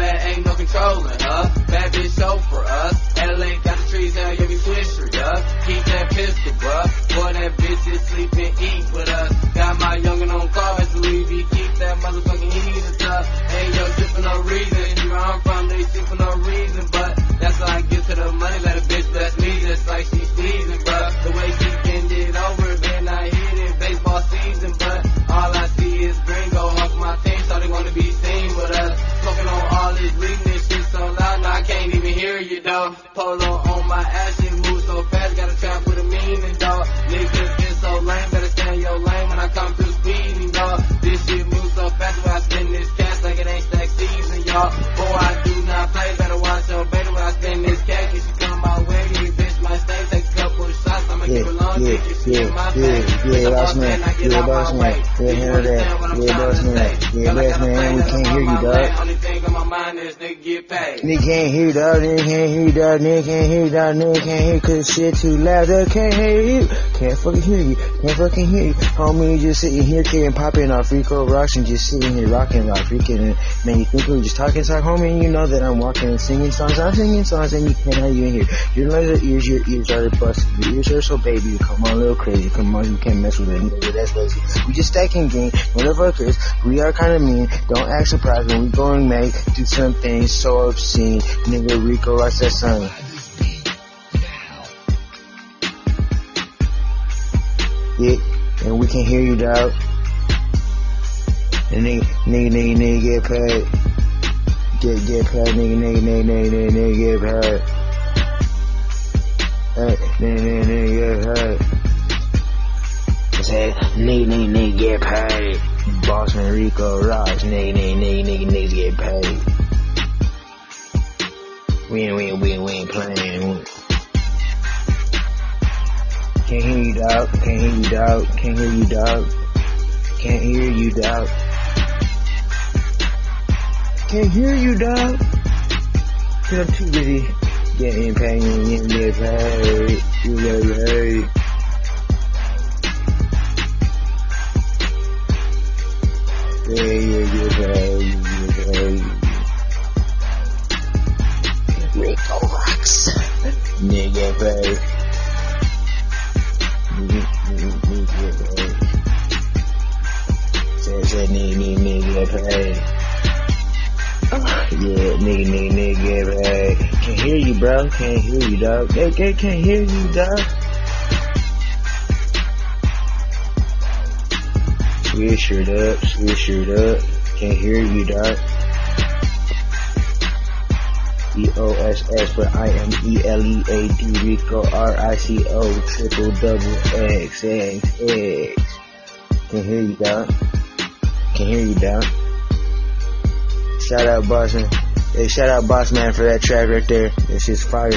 bad, ain't no controlling her. Bad bitch show for us. Uh. LA got the trees, hell yeah, we swisher, yeah. Uh. Keep that pistol, bruh. Boy, that bitch is sleep and eat with us. Got my youngin' on call, it's Louis V. Keep that motherfucking heat up. Hey, yo, shit for no reason. Dog. Polo on my ass, shit move so fast, got a trap with a meaning, dog. Niggas get so lame, better stay in your lane when I come through speeding, dog. This shit moves so fast, when I spend this cash like it ain't stack season, y'all. Boy, I do not play, better watch your baby when I spend this cash. If you come my way, this bitch might stay, take a couple of shots, I'ma Yeah, keep it long, yeah, take your shit in my yeah, face. yeah, yeah, boss man, yeah, boss man, yeah, hear that, yeah, boss man, yeah, boss man, we can't hear you, dog. Nigga. Nigga can't hear you, dog. Nigga can't hear you, dog. Nigga can't hear you, dog. Nigga can't hear you 'cause shit too loud. Dog can't hear you. Can't fucking hear you. Can't fucking hear you. Homie, you just sitting here getting popping off Rico rocks and just sitting here rocking off freaking. And man, you think we just talking talk, homie? You know that I'm walking and singing songs. I'm singing songs and you can't hear. Your legs ears, your ears are busted. Your ears are so baby. Come on, a little crazy. Come on, you can't mess with it. Nigga, that's lazy. We just stacking game, motherfuckers. We are kinda mean. Don't act surprised when we go and make do something so obscene. Nigga Rico rocks that song. Yeah, and we can hear you, dog. And nigga, nigga, nigga, nigga get paid. Get, get paid, nigga, nigga, nigga, nigga, nigga, nigga get paid. Hey, nigga, nigga, nigga get paid. I said, nigga, nigga, nigga get paid. Bossman Rico rocks, nigga, nigga, nigga, nigga, niggas get paid. We ain't, we ain't, we ain't, we ain't playing. Can't hear you, dog. Can't hear you, dog. Can't hear you, dog. Can't hear you, dog. Can't hear you, dog. Cause I'm too busy getting paid getting get paid. You get paid. Yeah, yeah, get paid. Nigga paid. Nigga, nigga, nigga get paid. Said, said, nigga, nigga, nigga. Yeah, nigga, nigga, nigga. Can't hear you, bro. Can't hear you, dog. They, they can't hear you, dog. Switch it up, switch it up. Can't hear you, dog. E-O-S-S, but I am E-L-E-A-D, Rico, R-I-C-O, triple double X, X, X. Can't hear you, dog. Can't hear you, dog. Shout out, boss man. Hey, shout out, boss man, for that track right there. It's just fire.